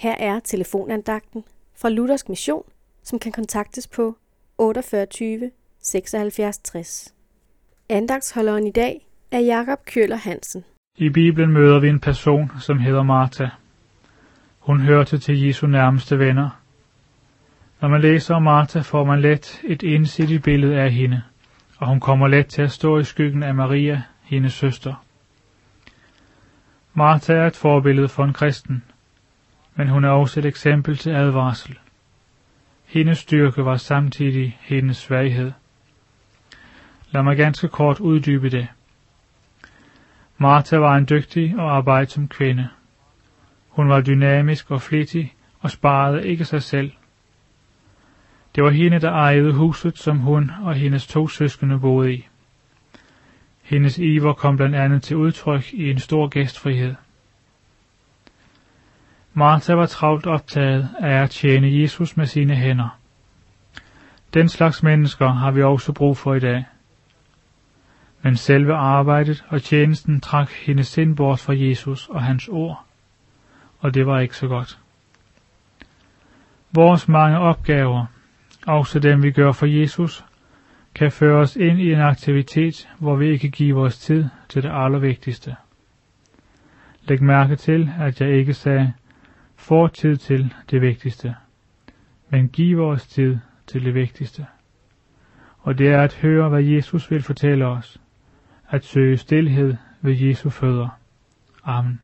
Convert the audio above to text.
Her er telefonandagten fra Luthersk Mission, som kan kontaktes på 48 76 60. Andagsholderen i dag er Jakob Køller Hansen. I Bibelen møder vi en person, som hedder Martha. Hun hørte til Jesu nærmeste venner. Når man læser om Martha, får man let et ensidigt billede af hende, og hun kommer let til at stå i skyggen af Maria, hendes søster. Martha er et forbillede for en kristen, men hun er også et eksempel til advarsel. Hendes styrke var samtidig hendes svaghed. Lad mig ganske kort uddybe det. Martha var en dygtig og arbejdsom kvinde. Hun var dynamisk og flittig og sparede ikke sig selv. Det var hende, der ejede huset, som hun og hendes to søskende boede i. Hendes iver kom blandt andet til udtryk i en stor gæstfrihed. Martha var travlt optaget af at tjene Jesus med sine hænder. Den slags mennesker har vi også brug for i dag. Men selve arbejdet og tjenesten trak hendes sind bort fra Jesus og hans ord, og det var ikke så godt. Vores mange opgaver, også dem vi gør for Jesus, kan føre os ind i en aktivitet, hvor vi ikke giver vores tid til det allervigtigste. Læg mærke til, at jeg ikke sagde, får tid til det vigtigste, men giv os tid til det vigtigste. Og det er at høre, hvad Jesus vil fortælle os, at søge stilhed ved Jesu fødder. Amen.